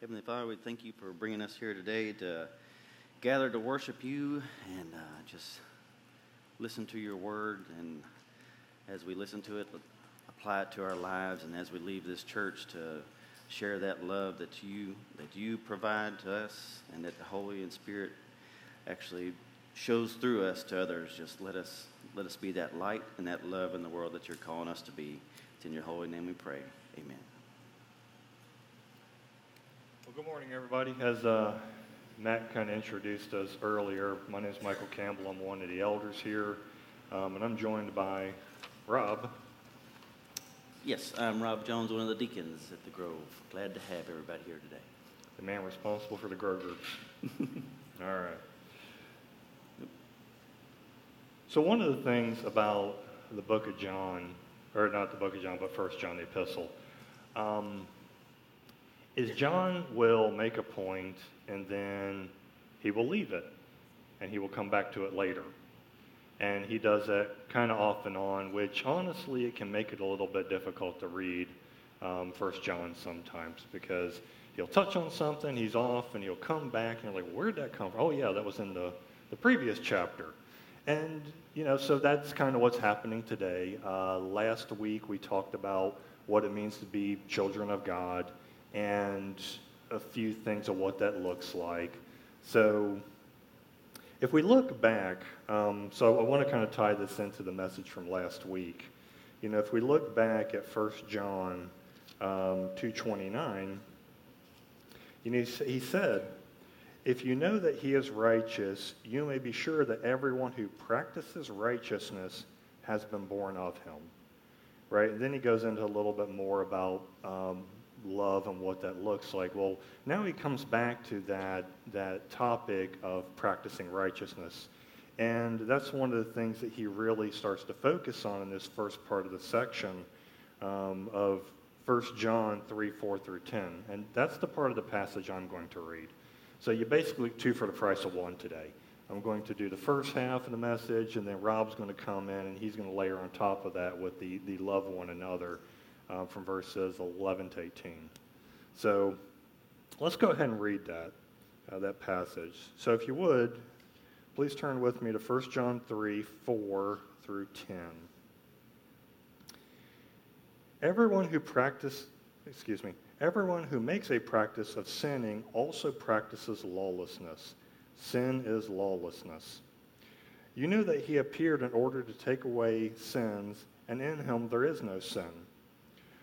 Heavenly Father, we thank you for bringing us here today to gather to worship you and uh, just listen to your word. And as we listen to it, apply it to our lives. And as we leave this church, to share that love that you that you provide to us, and that the Holy and Spirit actually shows through us to others. Just let us let us be that light and that love in the world that you're calling us to be. It's in your holy name we pray. Amen. Well, good morning, everybody. As uh, Matt kind of introduced us earlier, my name is Michael Campbell. I'm one of the elders here, um, and I'm joined by Rob. Yes, I'm Rob Jones, one of the deacons at the Grove. Glad to have everybody here today. The man responsible for the Grove groups. All right. So one of the things about the book of John, or not the book of John, but First John, the epistle, um, is John will make a point and then he will leave it and he will come back to it later. And he does that kind of off and on, which honestly it can make it a little bit difficult to read um, First John sometimes because he'll touch on something, he's off, and he'll come back and you're like, where'd that come from? Oh yeah, that was in the, the previous chapter. And, you know, so that's kind of what's happening today. Uh, last week we talked about what it means to be children of God and a few things of what that looks like. So, if we look back, um, so I want to kind of tie this into the message from last week. You know, if we look back at 1 John um, 2.29, you know, he said, if you know that he is righteous, you may be sure that everyone who practices righteousness has been born of him. Right? And then he goes into a little bit more about um, love and what that looks like. Well, now he comes back to that, that topic of practicing righteousness. And that's one of the things that he really starts to focus on in this first part of the section um, of 1 John 3 4 through 10. And that's the part of the passage I'm going to read. So you basically two for the price of one today. I'm going to do the first half of the message, and then Rob's going to come in and he's going to layer on top of that with the, the love one another uh, from verses 11 to 18. So let's go ahead and read that, uh, that passage. So if you would, please turn with me to 1 John 3 4 through 10. Everyone who practice, excuse me, everyone who makes a practice of sinning also practices lawlessness. Sin is lawlessness. You know that he appeared in order to take away sins, and in him there is no sin.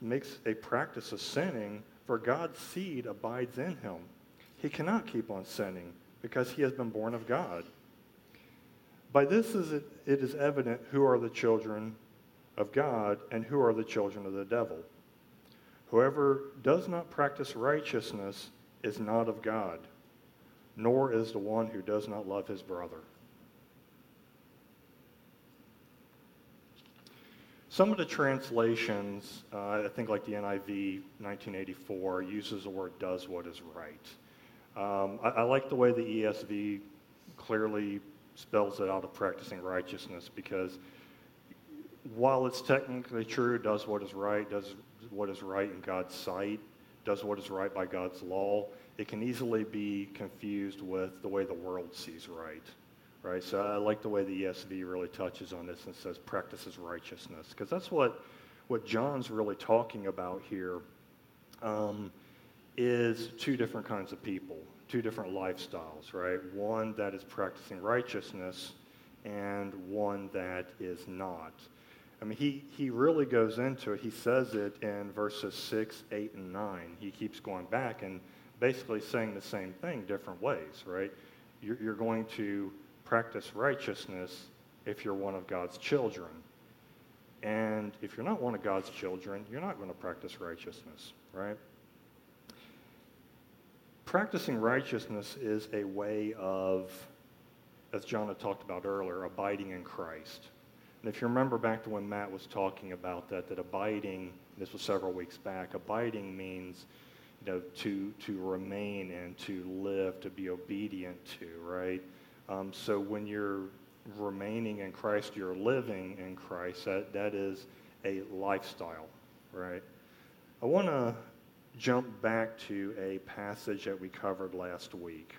makes a practice of sinning, for God's seed abides in him. He cannot keep on sinning because he has been born of God. By this is it, it is evident who are the children of God and who are the children of the devil. Whoever does not practice righteousness is not of God, nor is the one who does not love his brother. Some of the translations, uh, I think like the NIV 1984, uses the word does what is right. Um, I, I, like the way the ESV clearly spells it out of practicing righteousness because while it's technically true, does what is right, does what is right in God's sight, does what is right by God's law, it can easily be confused with the way the world sees right right? So I like the way the ESV really touches on this and says practices righteousness, because that's what, what John's really talking about here um, is two different kinds of people, two different lifestyles, right? One that is practicing righteousness and one that is not. I mean, he, he really goes into it. He says it in verses 6, 8, and 9. He keeps going back and basically saying the same thing different ways, right? You're, you're going to practice righteousness if you're one of God's children. And if you're not one of God's children, you're not going to practice righteousness, right? practicing righteousness is a way of, as John had talked about earlier, abiding in Christ. And if you remember back to when Matt was talking about that, that abiding, this was several weeks back, abiding means you know, to, to remain and to live, to be obedient to, right? Um, so when you're remaining in Christ, you're living in Christ. That, that is a lifestyle, right? I want to jump back to a passage that we covered last week.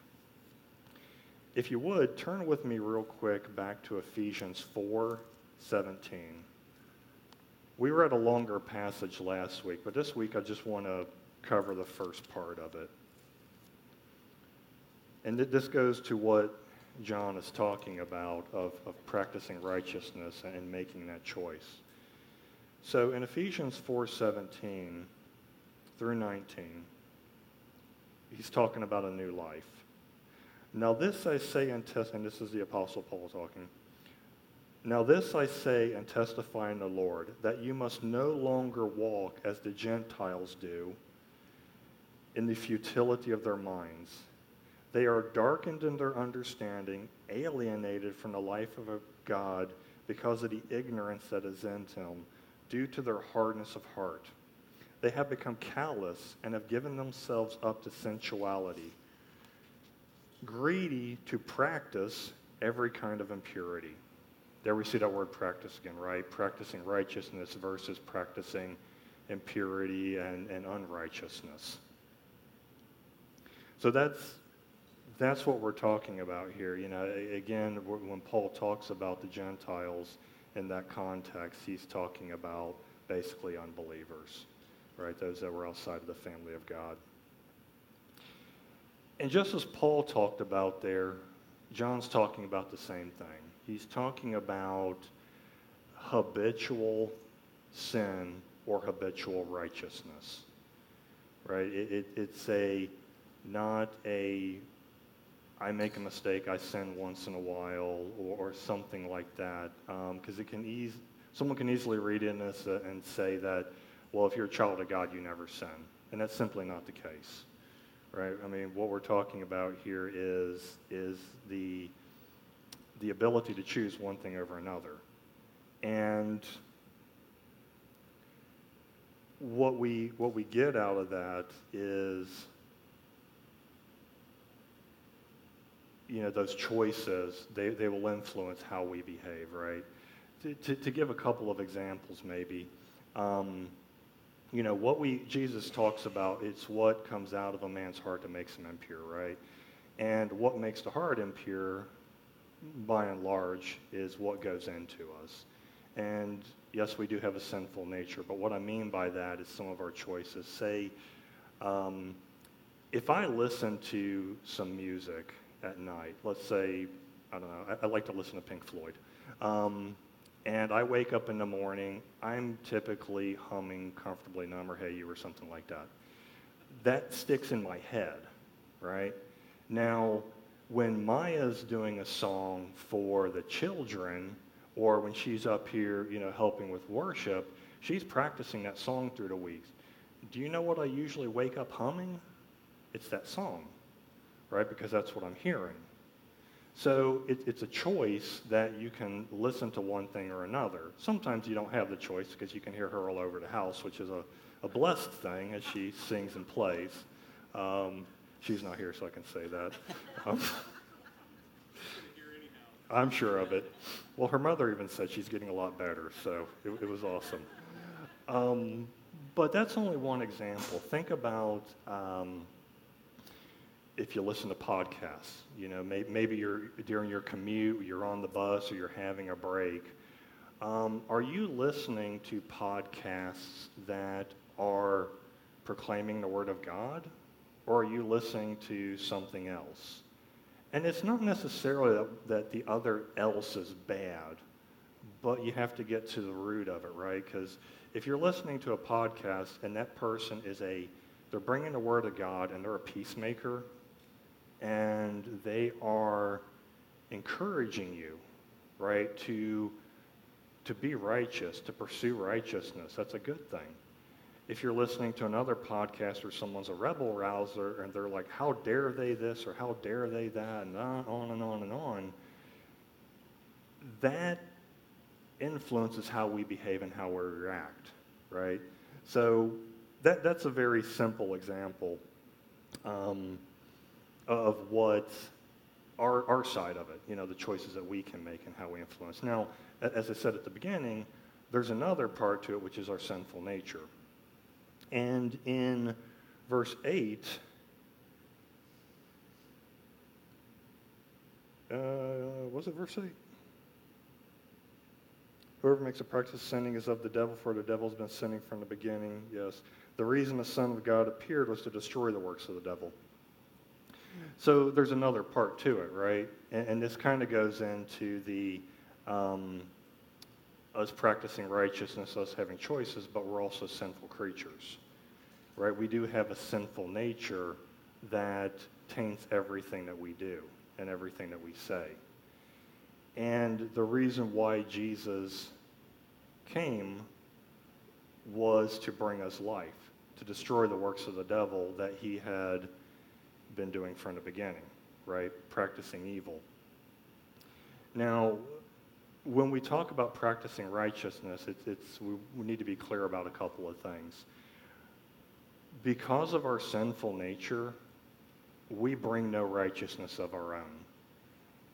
If you would, turn with me real quick back to Ephesians 4 17. We read a longer passage last week, but this week I just want to cover the first part of it. And this goes to what John is talking about of, of practicing righteousness and making that choice. So in Ephesians 4:17 through 19, he's talking about a new life. Now this I say and test, and this is the Apostle Paul talking. Now this I say and testify in the Lord, that you must no longer walk as the Gentiles do in the futility of their minds. They are darkened in their understanding, alienated from the life of a God because of the ignorance that is in them, due to their hardness of heart. They have become callous and have given themselves up to sensuality, greedy to practice every kind of impurity. There we see that word practice again, right? Practicing righteousness versus practicing impurity and, and unrighteousness. So that's that's what we're talking about here. You know, again, when Paul talks about the Gentiles in that context, he's talking about basically unbelievers, right? Those that were outside of the family of God. And just as Paul talked about there, John's talking about the same thing. He's talking about habitual sin or habitual righteousness, right? It, it, it's a not a I make a mistake, I sin once in a while, or, or something like that, because um, it can ease. Someone can easily read in this uh, and say that, well, if you're a child of God, you never sin, and that's simply not the case, right? I mean, what we're talking about here is is the the ability to choose one thing over another, and what we what we get out of that is you know, those choices, they, they will influence how we behave, right? To, to, to give a couple of examples, maybe, um, you know, what we, Jesus talks about, it's what comes out of a man's heart that makes him impure, right? And what makes the heart impure, by and large, is what goes into us. And yes, we do have a sinful nature, but what I mean by that is some of our choices. Say, um, if I listen to some music at night. Let's say, I don't know, I, I like to listen to Pink Floyd. Um, and I wake up in the morning, I'm typically humming Comfortably Numb or Hey You or something like that. That sticks in my head, right? Now, when Maya's doing a song for the children, or when she's up here, you know, helping with worship, she's practicing that song through the weeks. Do you know what I usually wake up humming? It's that song right? Because that's what I'm hearing. So it, it's a choice that you can listen to one thing or another. Sometimes you don't have the choice because you can hear her all over the house, which is a, a blessed thing as she sings and plays. Um, she's not here, so I can say that. Um, I'm sure of it. Well, her mother even said she's getting a lot better, so it, it was awesome. Um, but that's only one example. Think about um, if you listen to podcasts. You know, may, maybe you're during your commute, you're on the bus, or you're having a break. Um, are you listening to podcasts that are proclaiming the Word of God, or are you listening to something else? And it's not necessarily that, that the other else is bad, but you have to get to the root of it, right? Because if you're listening to a podcast and that person is a, they're bringing the Word of God and they're a peacemaker, and they are encouraging you, right, to, to be righteous, to pursue righteousness. That's a good thing. if you're listening to another podcast or someone's a rebel rouser and they're like, how dare they this or how dare they that, and on and on and on, that influences how we behave and how we react, right? So that, that's a very simple example um, of what our, our side of it, you know, the choices that we can make and how we influence. Now, as I said at the beginning, there's another part to it, which is our sinful nature. And in verse 8, uh, was it verse 8? Whoever makes a practice of sinning is of the devil, for the devil's been sinning from the beginning. Yes. The reason the Son of God appeared was to destroy the works of the devil. So there's another part to it, right? And, and this kind of goes into the um, us practicing righteousness, us having choices, but we're also sinful creatures, right? We do have a sinful nature that taints everything that we do and everything that we say. And the reason why Jesus came was to bring us life, to destroy the works of the devil that he had been doing from the beginning, right? Practicing evil. Now, when we talk about practicing righteousness, it's, it's we, we need to be clear about a couple of things. Because of our sinful nature, we bring no righteousness of our own.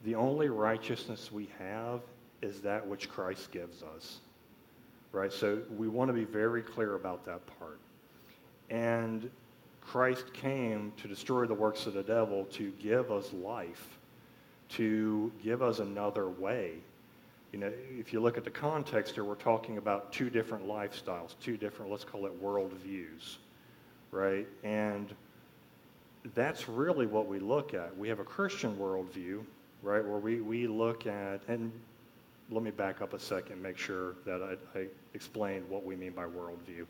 The only righteousness we have is that which Christ gives us. Right? So we want to be very clear about that part. And Christ came to destroy the works of the devil, to give us life, to give us another way. You know, if you look at the context here, we're talking about two different lifestyles, two different, let's call it worldviews, right? And that's really what we look at. We have a Christian worldview, right, where we, we look at, and let me back up a second, make sure that I, I explain what we mean by worldview.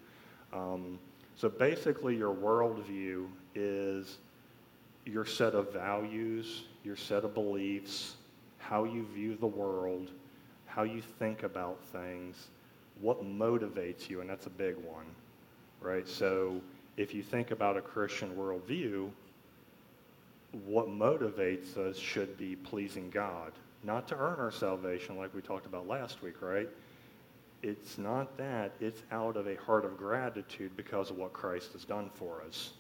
Um, so basically, your worldview is your set of values, your set of beliefs, how you view the world, how you think about things, what motivates you, and that's a big one, right? So if you think about a Christian worldview, what motivates us should be pleasing God, not to earn our salvation like we talked about last week, right? It's not that. It's out of a heart of gratitude because of what Christ has done for us.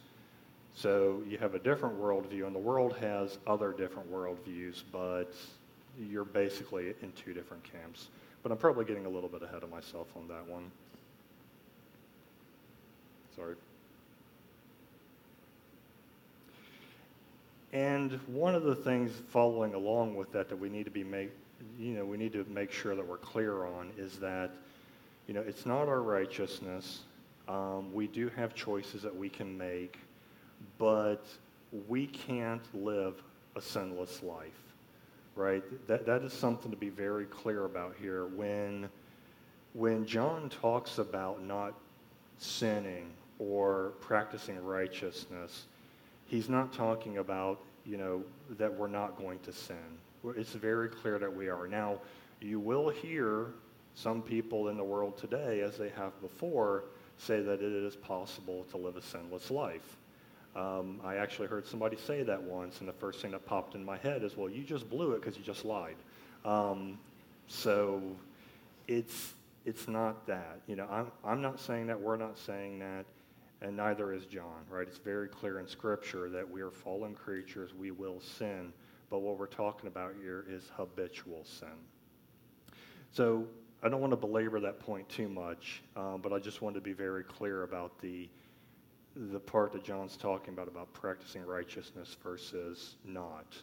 So you have a different worldview, and the world has other different worldviews, but you're basically in two different camps. But I'm probably getting a little bit ahead of myself on that one. Sorry. And one of the things following along with that that we need to be make, you know, we need to make sure that we're clear on is that you know, it's not our righteousness. Um, we do have choices that we can make, but we can't live a sinless life, right? That, that is something to be very clear about here. When, when John talks about not sinning or practicing righteousness, he's not talking about, you know, that we're not going to sin. It's very clear that we are. Now, you will hear some people in the world today, as they have before, say that it is possible to live a sinless life. Um, I actually heard somebody say that once, and the first thing that popped in my head is, well, you just blew it because you just lied. Um, so it's, it's not that. You know, I'm, I'm not saying that, we're not saying that, and neither is John, right? It's very clear in Scripture that we are fallen creatures, we will sin, but what we're talking about here is habitual sin. So I don't want to belabor that point too much, um, but I just wanted to be very clear about the the part that John's talking about about practicing righteousness versus not.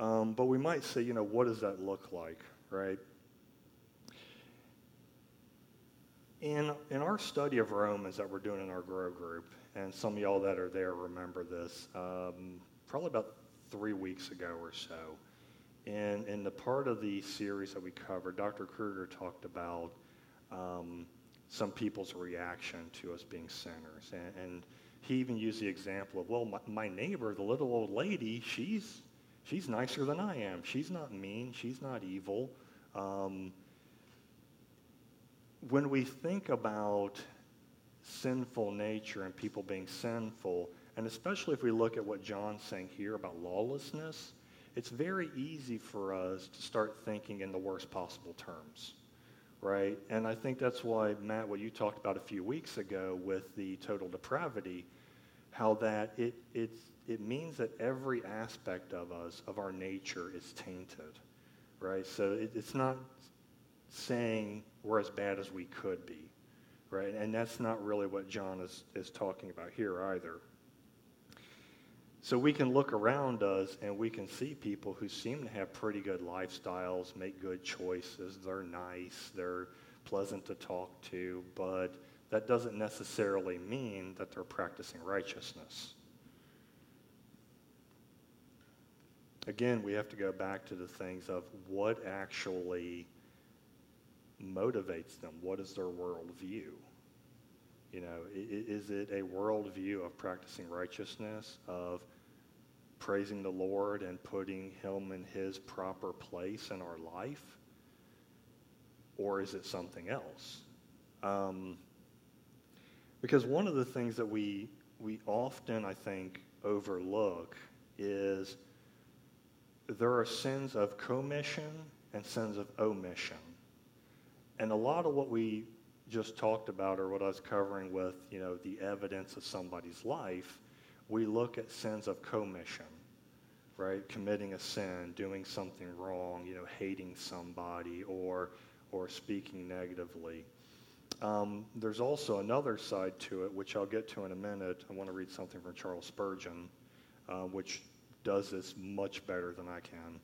Um, but we might say, you know, what does that look like, right? In in our study of Romans that we're doing in our Grow group, and some of y'all that are there remember this, um, probably about three weeks ago or so and in the part of the series that we covered, Dr. Kruger talked about um, some people's reaction to us being sinners. And, and, he even used the example of, well, my, my, neighbor, the little old lady, she's, she's nicer than I am. She's not mean. She's not evil. Um, when we think about sinful nature and people being sinful, and especially if we look at what John's saying here about lawlessness, it's very easy for us to start thinking in the worst possible terms, right? And I think that's why, Matt, what you talked about a few weeks ago with the total depravity, how that it, it's, it means that every aspect of us, of our nature, is tainted, right? So it, it's not saying we're as bad as we could be, right? And that's not really what John is, is talking about here either. So we can look around us and we can see people who seem to have pretty good lifestyles, make good choices, they're nice, they're pleasant to talk to, but that doesn't necessarily mean that they're practicing righteousness. Again, we have to go back to the things of what actually motivates them. What is their worldview? You know, is it a worldview of practicing righteousness, of praising the Lord and putting Him in His proper place in our life? Or is it something else? Um, because one of the things that we, we often, I think, overlook is there are sins of commission and sins of omission. And a lot of what we just talked about or what I was covering with, you know, the evidence of somebody's life, we look at sins of commission, right? Committing a sin, doing something wrong, you know, hating somebody or or speaking negatively. Um, there's also another side to it, which I'll get to in a minute. I want to read something from Charles Spurgeon, uh, which does this much better than I can.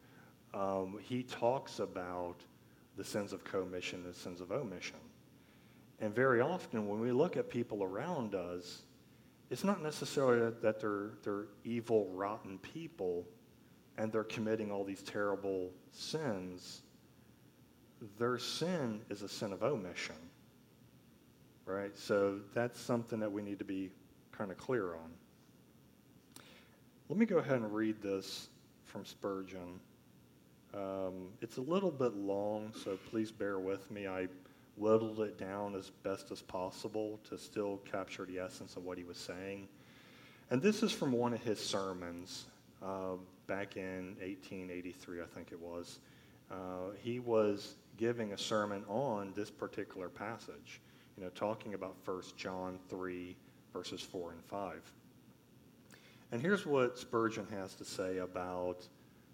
Um, he talks about the sins of commission and the sins of omission. And very often, when we look at people around us, it's not necessarily that they're, they're evil, rotten people and they're committing all these terrible sins. Their sin is a sin of omission, right? So that's something that we need to be kind of clear on. Let me go ahead and read this from Spurgeon. Um, it's a little bit long, so please bear with me. I whittled it down as best as possible to still capture the essence of what he was saying. And this is from one of his sermons uh, back in 1883, I think it was. Uh, he was giving a sermon on this particular passage, you know, talking about 1 John 3, verses 4 and 5. And here's what Spurgeon has to say about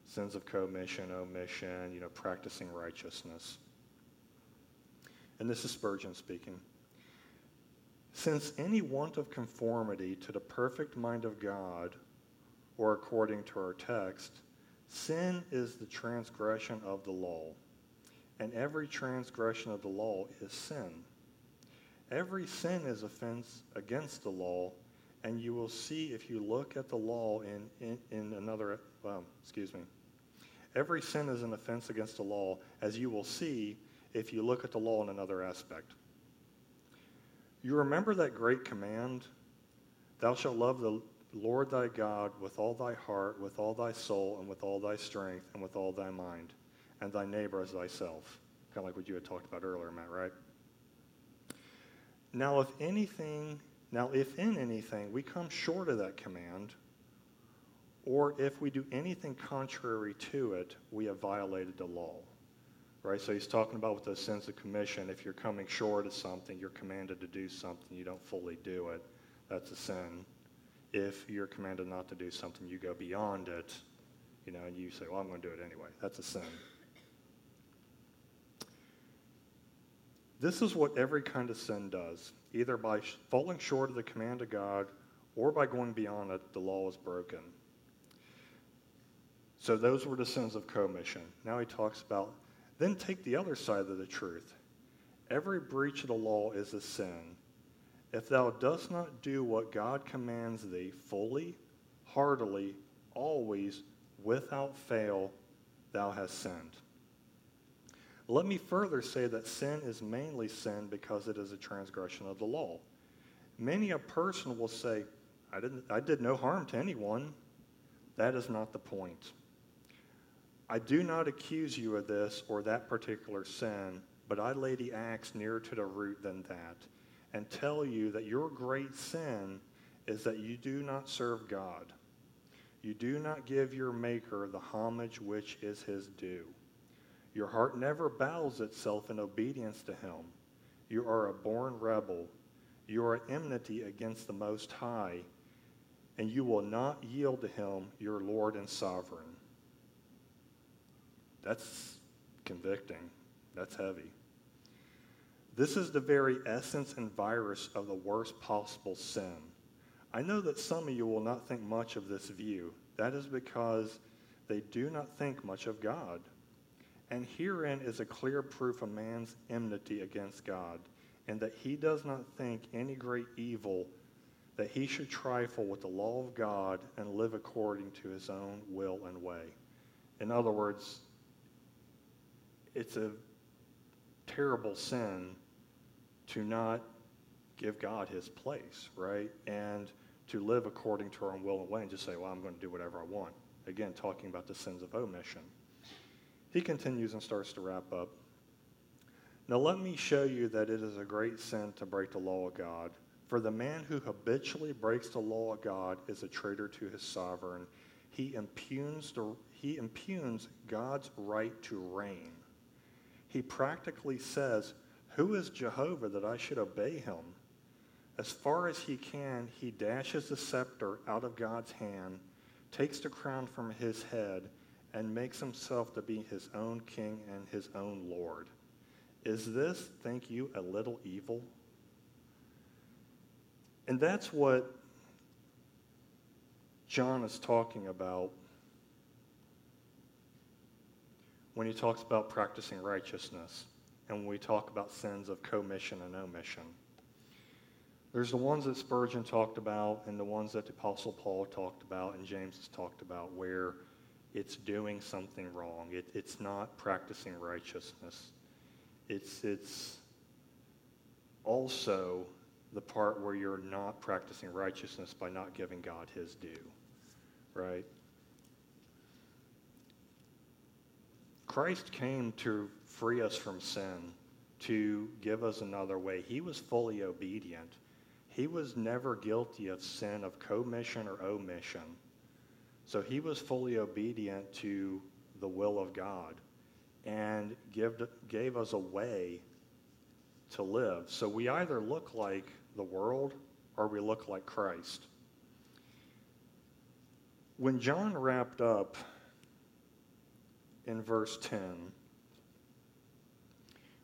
sins of commission, omission, you know, practicing righteousness. And this is Spurgeon speaking. Since any want of conformity to the perfect mind of God, or according to our text, sin is the transgression of the law, and every transgression of the law is sin. Every sin is offense against the law, and you will see if you look at the law in, in, in another, um, excuse me, every sin is an offense against the law, as you will see if you look at the law in another aspect. You remember that great command Thou shalt love the Lord thy God with all thy heart, with all thy soul, and with all thy strength, and with all thy mind, and thy neighbor as thyself. Kind of like what you had talked about earlier, Matt, right? Now, if anything now, if in anything we come short of that command, or if we do anything contrary to it, we have violated the law. Right? So he's talking about with the sins of commission. If you're coming short of something, you're commanded to do something, you don't fully do it, that's a sin. If you're commanded not to do something, you go beyond it, you know, and you say, well, I'm going to do it anyway. That's a sin. This is what every kind of sin does. Either by falling short of the command of God or by going beyond it, the law is broken. So those were the sins of commission. Now he talks about, then take the other side of the truth. Every breach of the law is a sin. If thou dost not do what God commands thee fully, heartily, always, without fail, thou hast sinned. Let me further say that sin is mainly sin because it is a transgression of the law. Many a person will say, I, didn't, I did no harm to anyone. That is not the point. I do not accuse you of this or that particular sin, but I lay the axe nearer to the root than that. and tell you that your great sin is that you do not serve God. You do not give your Maker the homage which is his due. Your heart never bows itself in obedience to him. You are a born rebel. You are enmity against the Most High, and you will not yield to him, your Lord and sovereign. That's convicting. That's heavy. This is the very essence and virus of the worst possible sin. I know that some of you will not think much of this view. That is because they do not think much of God. And herein is a clear proof of man's enmity against God, and that he does not think any great evil that he should trifle with the law of God and live according to his own will and way. In other words, it's a terrible sin to not give God his place, right? And to live according to our own will and way and just say, well, I'm going to do whatever I want. Again, talking about the sins of omission. He continues and starts to wrap up. Now, let me show you that it is a great sin to break the law of God. For the man who habitually breaks the law of God is a traitor to his sovereign. He impugns, the, he impugns God's right to reign. He practically says, Who is Jehovah that I should obey him? As far as he can, he dashes the scepter out of God's hand, takes the crown from his head, and makes himself to be his own king and his own Lord. Is this, think you, a little evil? And that's what John is talking about when he talks about practicing righteousness and when we talk about sins of commission and omission. There's the ones that Spurgeon talked about and the ones that the Apostle Paul talked about and James has talked about where it's doing something wrong. It, it's not practicing righteousness. It's, it's also the part where you're not practicing righteousness by not giving God his due, right? Christ came to free us from sin, to give us another way. He was fully obedient. He was never guilty of sin of commission or omission. So he was fully obedient to the will of God and give, gave us a way to live. So we either look like the world or we look like Christ. When John wrapped up in verse 10,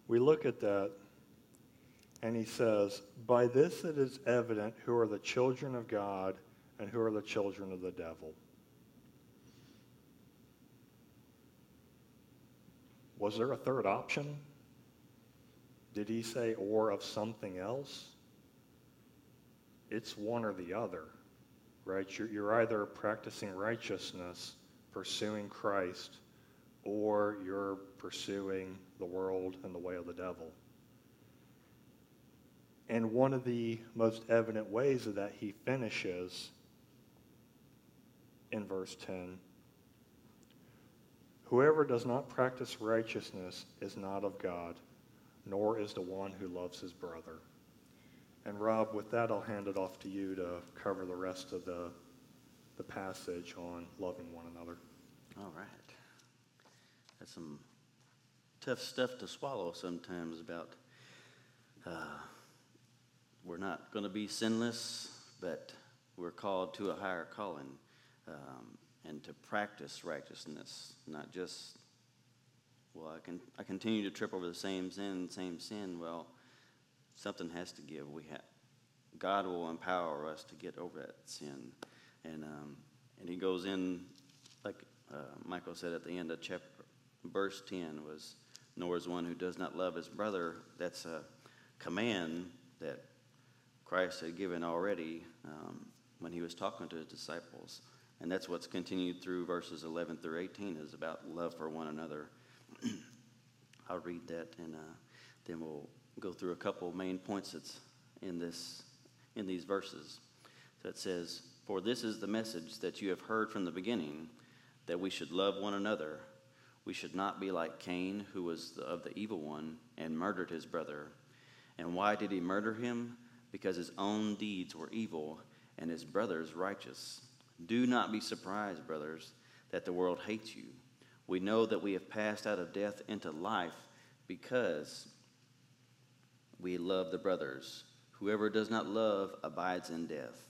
we look at that and he says, By this it is evident who are the children of God and who are the children of the devil. Was there a third option? Did he say, or of something else? It's one or the other, right? You're, you're either practicing righteousness, pursuing Christ, or you're pursuing the world and the way of the devil. And one of the most evident ways of that he finishes in verse 10 Whoever does not practice righteousness is not of God, nor is the one who loves his brother. And Rob, with that, I'll hand it off to you to cover the rest of the, the passage on loving one another. All right. That's some tough stuff to swallow sometimes about uh, we're not going to be sinless, but we're called to a higher calling. Um, and to practice righteousness, not just, well, I can I continue to trip over the same sin, same sin. Well, something has to give. We have God will empower us to get over that sin, and um, and He goes in like uh, Michael said at the end of chapter verse ten was, nor is one who does not love his brother. That's a command that Christ had given already um, when he was talking to his disciples. And that's what's continued through verses 11 through 18 is about love for one another. I'll read that and uh, then we'll go through a couple main points that's in this in these verses. So it says, "For this is the message that you have heard from the beginning, that we should love one another. We should not be like Cain, who was the, of the evil one and murdered his brother. And why did he murder him? Because his own deeds were evil and his brothers righteous. Do not be surprised, brothers, that the world hates you. We know that we have passed out of death into life because we love the brothers. Whoever does not love abides in death.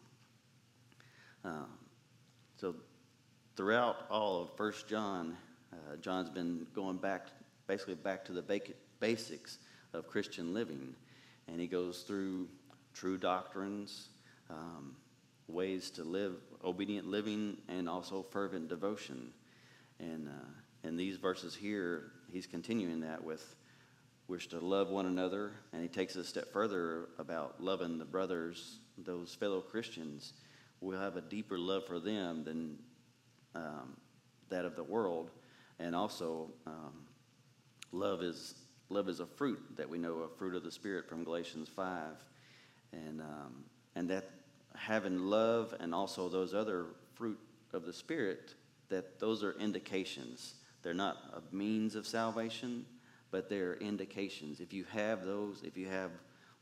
Um, so, throughout all of First John, uh, John's been going back, basically back to the basics of Christian living, and he goes through true doctrines, um, ways to live obedient living, and also fervent devotion. And uh, in these verses here, he's continuing that with we're to love one another, and he takes it a step further about loving the brothers, those fellow Christians we'll have a deeper love for them than um, that of the world. And also, um, love is love is a fruit that we know a fruit of the spirit from Galatians five, and um, and that having love and also those other fruit of the spirit that those are indications. They're not a means of salvation, but they're indications. If you have those, if you have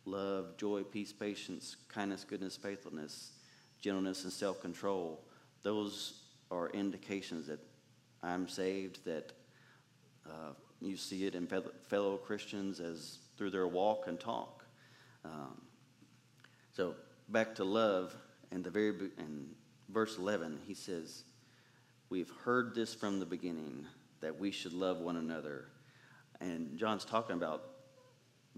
love, joy, peace, patience, kindness, goodness, faithfulness, gentleness, and self control, those are indications that I'm saved, that uh, you see it in fellow Christians as through their walk and talk. Um, so back to love, and the very in verse 11, he says, "We've heard this from the beginning that we should love one another." And John's talking about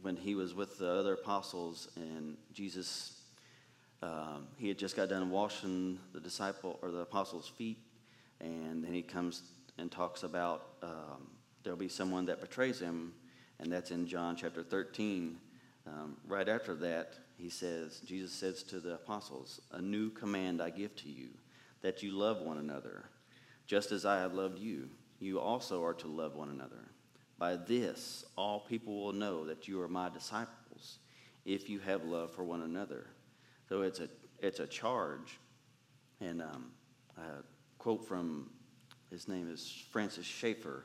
when he was with the other apostles and Jesus um, he had just got done washing the disciple or the apostles' feet, and then he comes and talks about um, there'll be someone that betrays him, and that's in John chapter 13. Um, right after that, he says, Jesus says to the apostles, A new command I give to you, that you love one another. Just as I have loved you, you also are to love one another. By this, all people will know that you are my disciples, if you have love for one another. So it's a, it's a charge. And um, a quote from his name is Francis Schaeffer,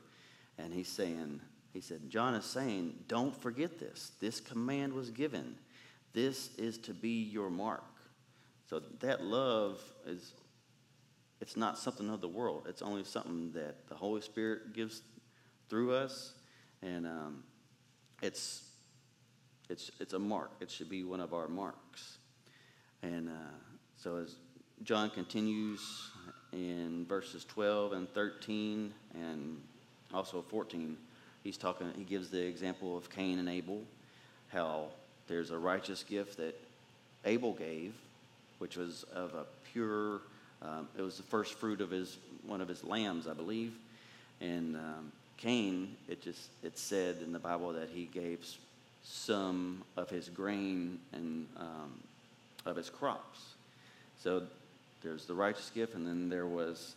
and he's saying, he said, John is saying, don't forget this. This command was given. This is to be your mark. So that love is, it's not something of the world. It's only something that the Holy Spirit gives through us, and um, it's, it's, it's a mark. It should be one of our marks. And uh, so as John continues in verses 12 and 13 and also 14, he's talking, he gives the example of Cain and Abel, how there's a righteous gift that Abel gave, which was of a pure, um, it was the first fruit of his, one of his lambs, I believe. And um, Cain, it just, it said in the Bible that he gave some of his grain and um, of his crops. So there's the righteous gift, and then there was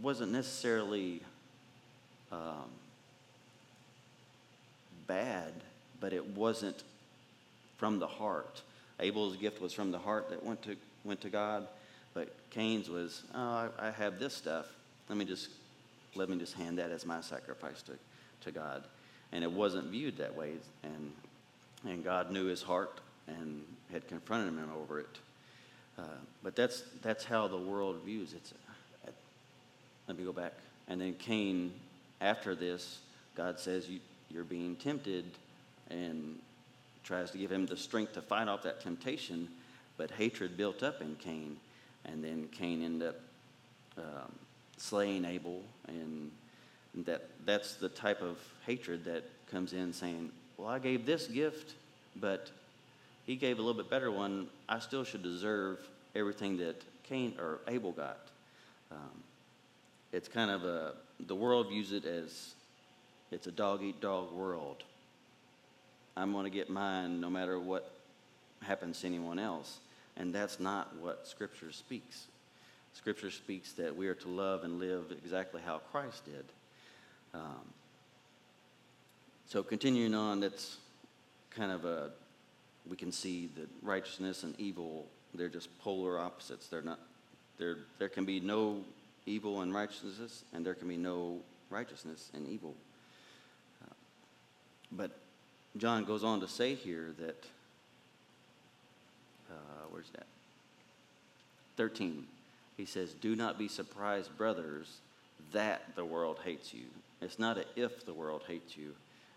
wasn't necessarily um, bad, but it wasn't from the heart. Abel's gift was from the heart that went to went to God, but Cain's was, oh, I, I have this stuff. Let me just let me just hand that as my sacrifice to, to God. And it wasn't viewed that way. And and God knew his heart and had confronted him over it. Uh, but that's, that's how the world views it. Uh, let me go back. And then Cain, after this, God says, you, You're being tempted, and tries to give him the strength to fight off that temptation. But hatred built up in Cain, and then Cain ended up um, slaying Abel. And that, that's the type of hatred that comes in saying, Well, I gave this gift, but he gave a little bit better one, I still should deserve everything that Cain or Abel got. Um, it's kind of a, the world views it as it's a dog eat dog world. I'm going to get mine no matter what happens to anyone else. And that's not what Scripture speaks. Scripture speaks that we are to love and live exactly how Christ did. Um, so continuing on, that's kind of a, we can see that righteousness and evil, they're just polar opposites. They're not, there, there can be no evil and righteousness, and there can be no righteousness and evil. Uh, but John goes on to say here that, uh, where's that? 13. He says, Do not be surprised, brothers, that the world hates you. It's not a if the world hates you,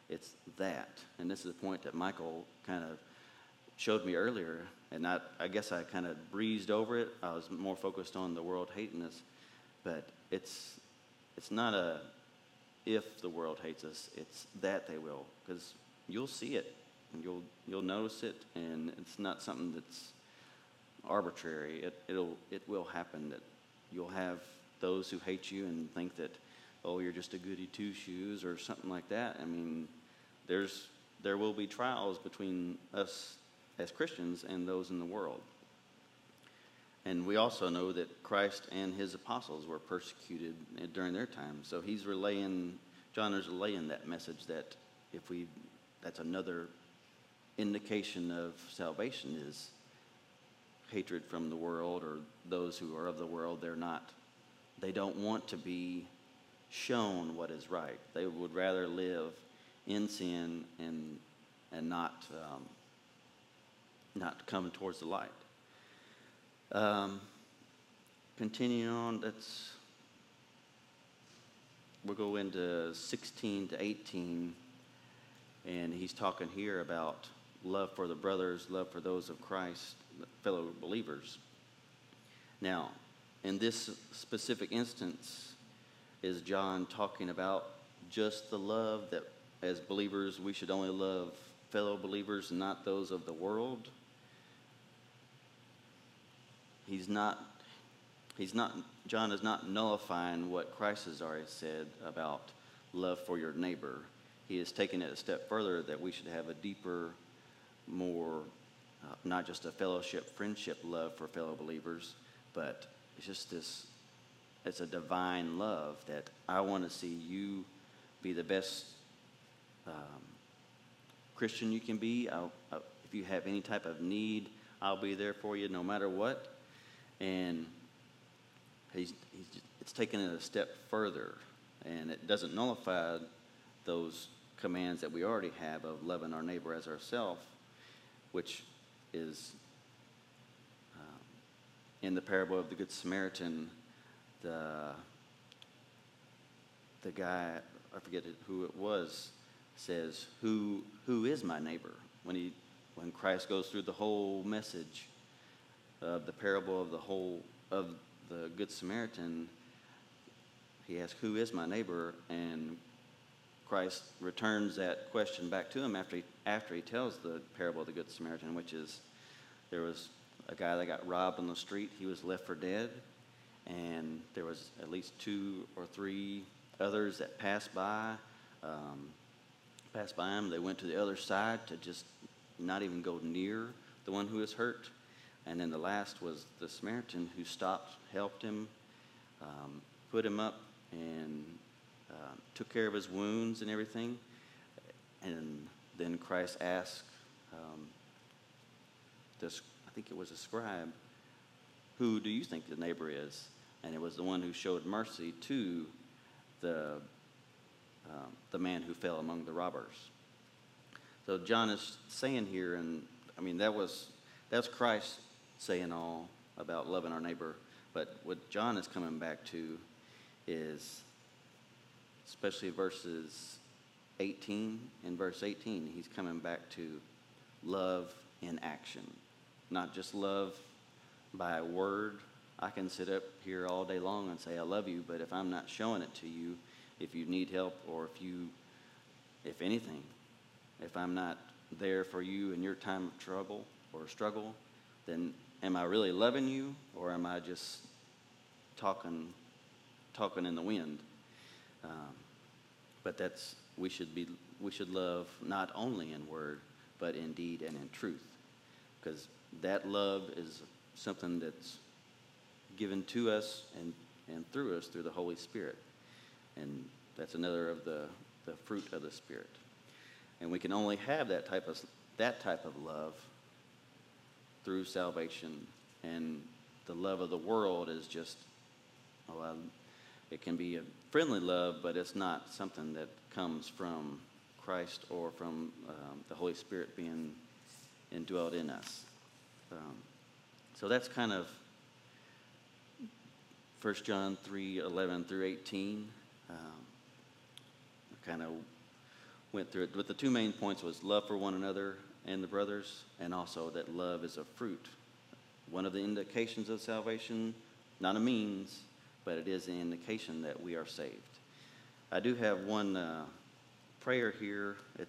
it's that. And this is the point that Michael kind of showed me earlier. And I, I guess I kind of breezed over it. I was more focused on the world hating us. But it's, it's not a if the world hates us, it's that they will. Because you'll see it, and you'll, you'll notice it, and it's not something that's arbitrary. It, it'll, it will happen that you'll have those who hate you and think that, oh, you're just a goody two shoes or something like that. I mean, there's, there will be trials between us as Christians and those in the world. And we also know that Christ and his apostles were persecuted during their time. So he's relaying, John is relaying that message that if we, that's another indication of salvation is hatred from the world or those who are of the world. They're not, they don't want to be shown what is right. They would rather live in sin and, and not, um, not coming towards the light. Um, continuing on, let's we'll go into 16 to 18, and he's talking here about love for the brothers, love for those of Christ, fellow believers. Now, in this specific instance, is John talking about just the love that as believers we should only love fellow believers not those of the world? He's not he's not John is not nullifying what Christ has already said about love for your neighbor. He is taking it a step further that we should have a deeper, more uh, not just a fellowship, friendship love for fellow believers, but it's just this it's a divine love that I want to see you be the best um, Christian you can be. I'll, I'll, if you have any type of need, I'll be there for you no matter what and he's, he's it's taken it a step further, and it doesn't nullify those commands that we already have of loving our neighbor as ourselves, which is um, in the parable of the Good Samaritan, the the guy I forget who it was says, "Who who is my neighbor?" When he when Christ goes through the whole message of the parable of the whole of the Good Samaritan, he asks, Who is my neighbor? And Christ returns that question back to him after he, after he tells the parable of the Good Samaritan, which is there was a guy that got robbed on the street. He was left for dead. And there was at least two or three others that passed by, um, passed by him. They went to the other side to just not even go near the one who was hurt. And then the last was the Samaritan who stopped, helped him, um, put him up, and uh, took care of his wounds and everything. And then Christ asked um, this, I think it was a scribe, who do you think the neighbor is? And it was the one who showed mercy to the, uh, the man who fell among the robbers. So John is saying here, and I mean, that was, that's Christ saying all about loving our neighbor. But what John is coming back to is, especially verses 18 and verse 18, he's coming back to love in action. Not just love by word. I can sit up here all day long and say, I love you, but if I'm not showing it to you, if you need help or if you, if anything, if I'm not there for you in your time of trouble or struggle, then am I really loving you or am I just talking, talking in the wind? Um, but that's we should be we should love not only in word but in deed and in truth. Because that love is something that's given to us and, and through us through the Holy Spirit. And that's another of the, the fruit of the Spirit. And we can only have that type of, that type of love through salvation. And the love of the world is just, well, it can be a friendly love, but it's not something that comes from Christ or from um, the Holy Spirit being indwelt in us. Um, so that's kind of 1 John 3 11 through 18. Um, kind of went through it. But the two main points was love for one another and the brothers, and also that love is a fruit. One of the indications of salvation, not a means, but it is an indication that we are saved. I do have one uh, prayer here. It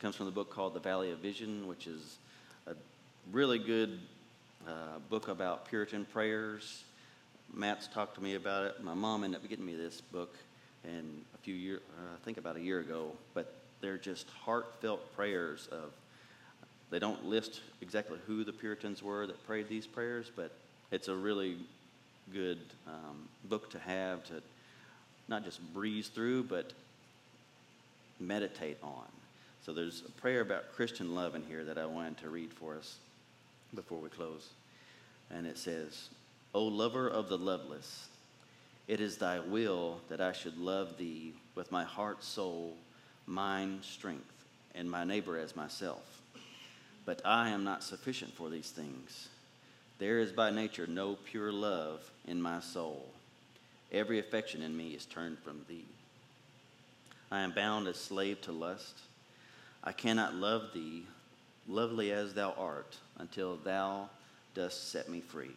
comes from the book called The Valley of Vision, which is a really good uh, book about Puritan prayers. Matt's talked to me about it. My mom ended up getting me this book, and a few years, uh, I think about a year ago. But they're just heartfelt prayers of. They don't list exactly who the Puritans were that prayed these prayers, but it's a really good um, book to have to not just breeze through, but meditate on. So there's a prayer about Christian love in here that I wanted to read for us before we close. And it says, O lover of the loveless, it is thy will that I should love thee with my heart, soul, mind, strength, and my neighbor as myself. But I am not sufficient for these things. There is by nature no pure love in my soul. Every affection in me is turned from thee. I am bound as slave to lust. I cannot love thee, lovely as thou art, until thou dost set me free.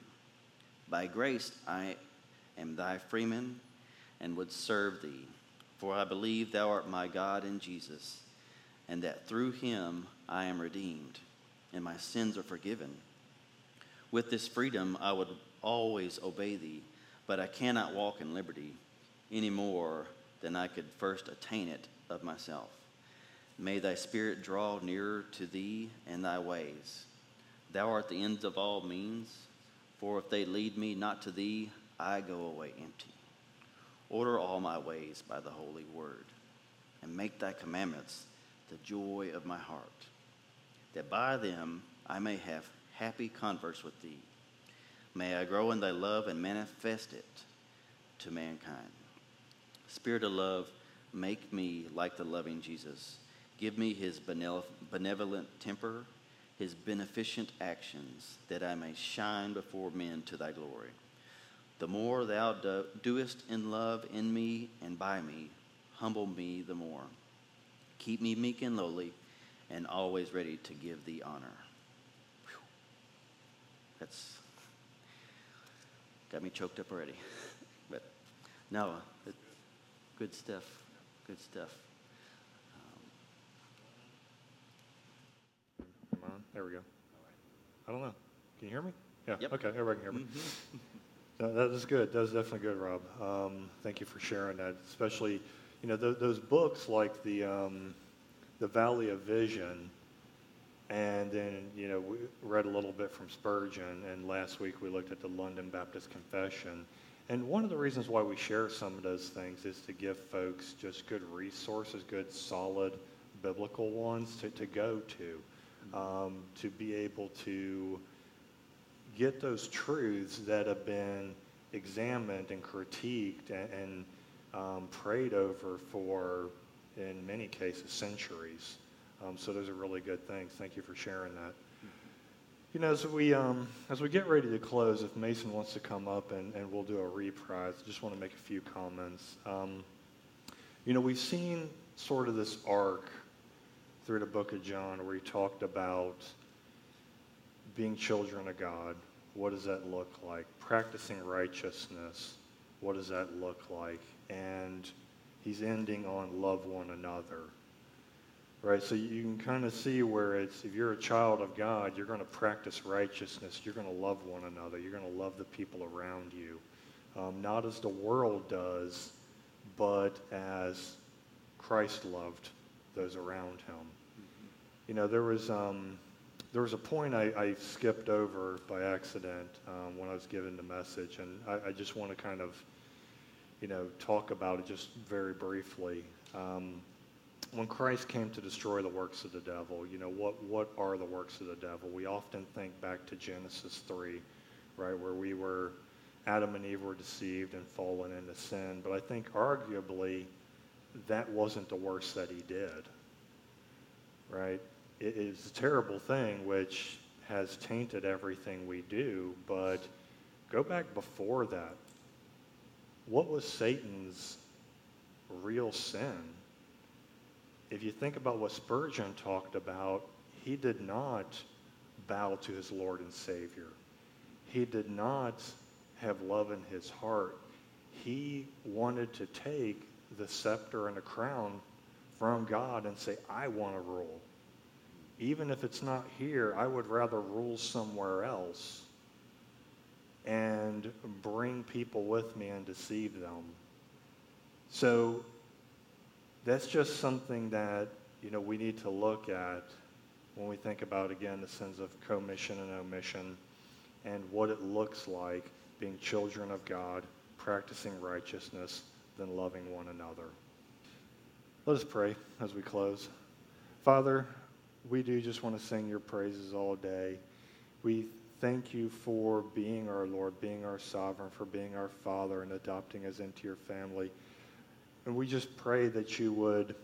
By grace I am thy freeman and would serve thee, for I believe thou art my God in Jesus, and that through him I am redeemed, and my sins are forgiven. With this freedom I would always obey thee, but I cannot walk in liberty any more than I could first attain it of myself. May thy spirit draw nearer to thee and thy ways. Thou art the end of all means, for if they lead me not to thee, I go away empty. Order all my ways by the holy word, and make thy commandments the joy of my heart, that by them I may have happy converse with thee. May I grow in thy love and manifest it to mankind. Spirit of love, make me like the loving Jesus. Give me his benevolent temper, his beneficent actions, that I may shine before men to thy glory. The more thou do, doest in love in me and by me, humble me the more. Keep me meek and lowly, and always ready to give the honor. That's got me choked up already. But no, it, good stuff. Good stuff. On, there we go. I don't know. Can you hear me? Yeah. Yep. Okay, everybody can hear me. No, that is good. That is definitely good, Rob. Um, thank you for sharing that. Especially, you know, th- those books like the um, the Valley of Vision, and then you know we read a little bit from Spurgeon, and last week we looked at the London Baptist Confession. And one of the reasons why we share some of those things is to give folks just good resources, good solid biblical ones to, to go to, um, to be able to get those truths that have been examined and critiqued and, and um, prayed over for, in many cases, centuries. Um, so those are really good things. Thank you for sharing that. You know, as we um, as we get ready to close, if Mason wants to come up and, and we'll do a reprise, I just want to make a few comments. Um, you know, we've seen sort of this arc through the book of John where he talked about being children of God. What does that look like? Practicing righteousness. What does that look like? And he's ending on love one another. Right? So you can kind of see where it's if you're a child of God, you're going to practice righteousness. You're going to love one another. You're going to love the people around you. Um, not as the world does, but as Christ loved those around him. you know, there was, um, there was a point I, I skipped over by accident um, when I was given the message, and I, I just want to kind of, you know, talk about it just very briefly. Um, when Christ came to destroy the works of the devil, you know, what, what are the works of the devil? We often think back to Genesis 3, right, where we were, Adam and Eve were deceived and fallen into sin. But I think arguably that wasn't the worst that he did, right? It is a terrible thing which has tainted everything we do, but go back before that. What was Satan's real sin? if you think about what Spurgeon talked about, he did not bow to his Lord and Savior. He did not have love in his heart. He wanted to take the scepter and the crown from God and say, I want to rule. Even if it's not here, I would rather rule somewhere else and bring people with me and deceive them. So that's just something that you know we need to look at when we think about again the sins of commission and omission and what it looks like being children of God, practicing righteousness, then loving one another. Let us pray as we close. Father, we do just want to sing your praises all day. We thank you for being our Lord, being our sovereign, for being our Father, and adopting us into your family. And we just pray that you would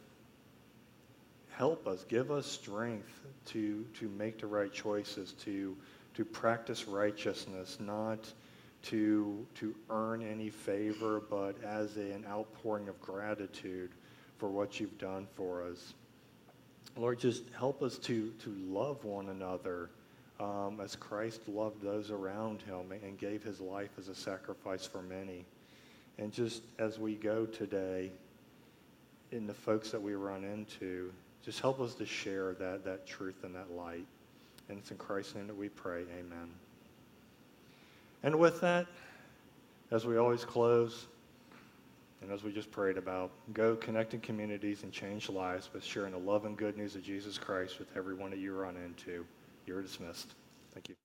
help us, give us strength to, to make the right choices, to, to practice righteousness, not to, to earn any favor, but as an outpouring of gratitude for what you've done for us. Lord, just help us to, to love one another um, as Christ loved those around him and gave his life as a sacrifice for many. And just as we go today, in the folks that we run into, just help us to share that, that truth and that light. And it's in Christ's name that we pray. Amen. And with that, as we always close, and as we just prayed about, go connect in communities and change lives by sharing the love and good news of Jesus Christ with everyone that you run into. You're dismissed. Thank you.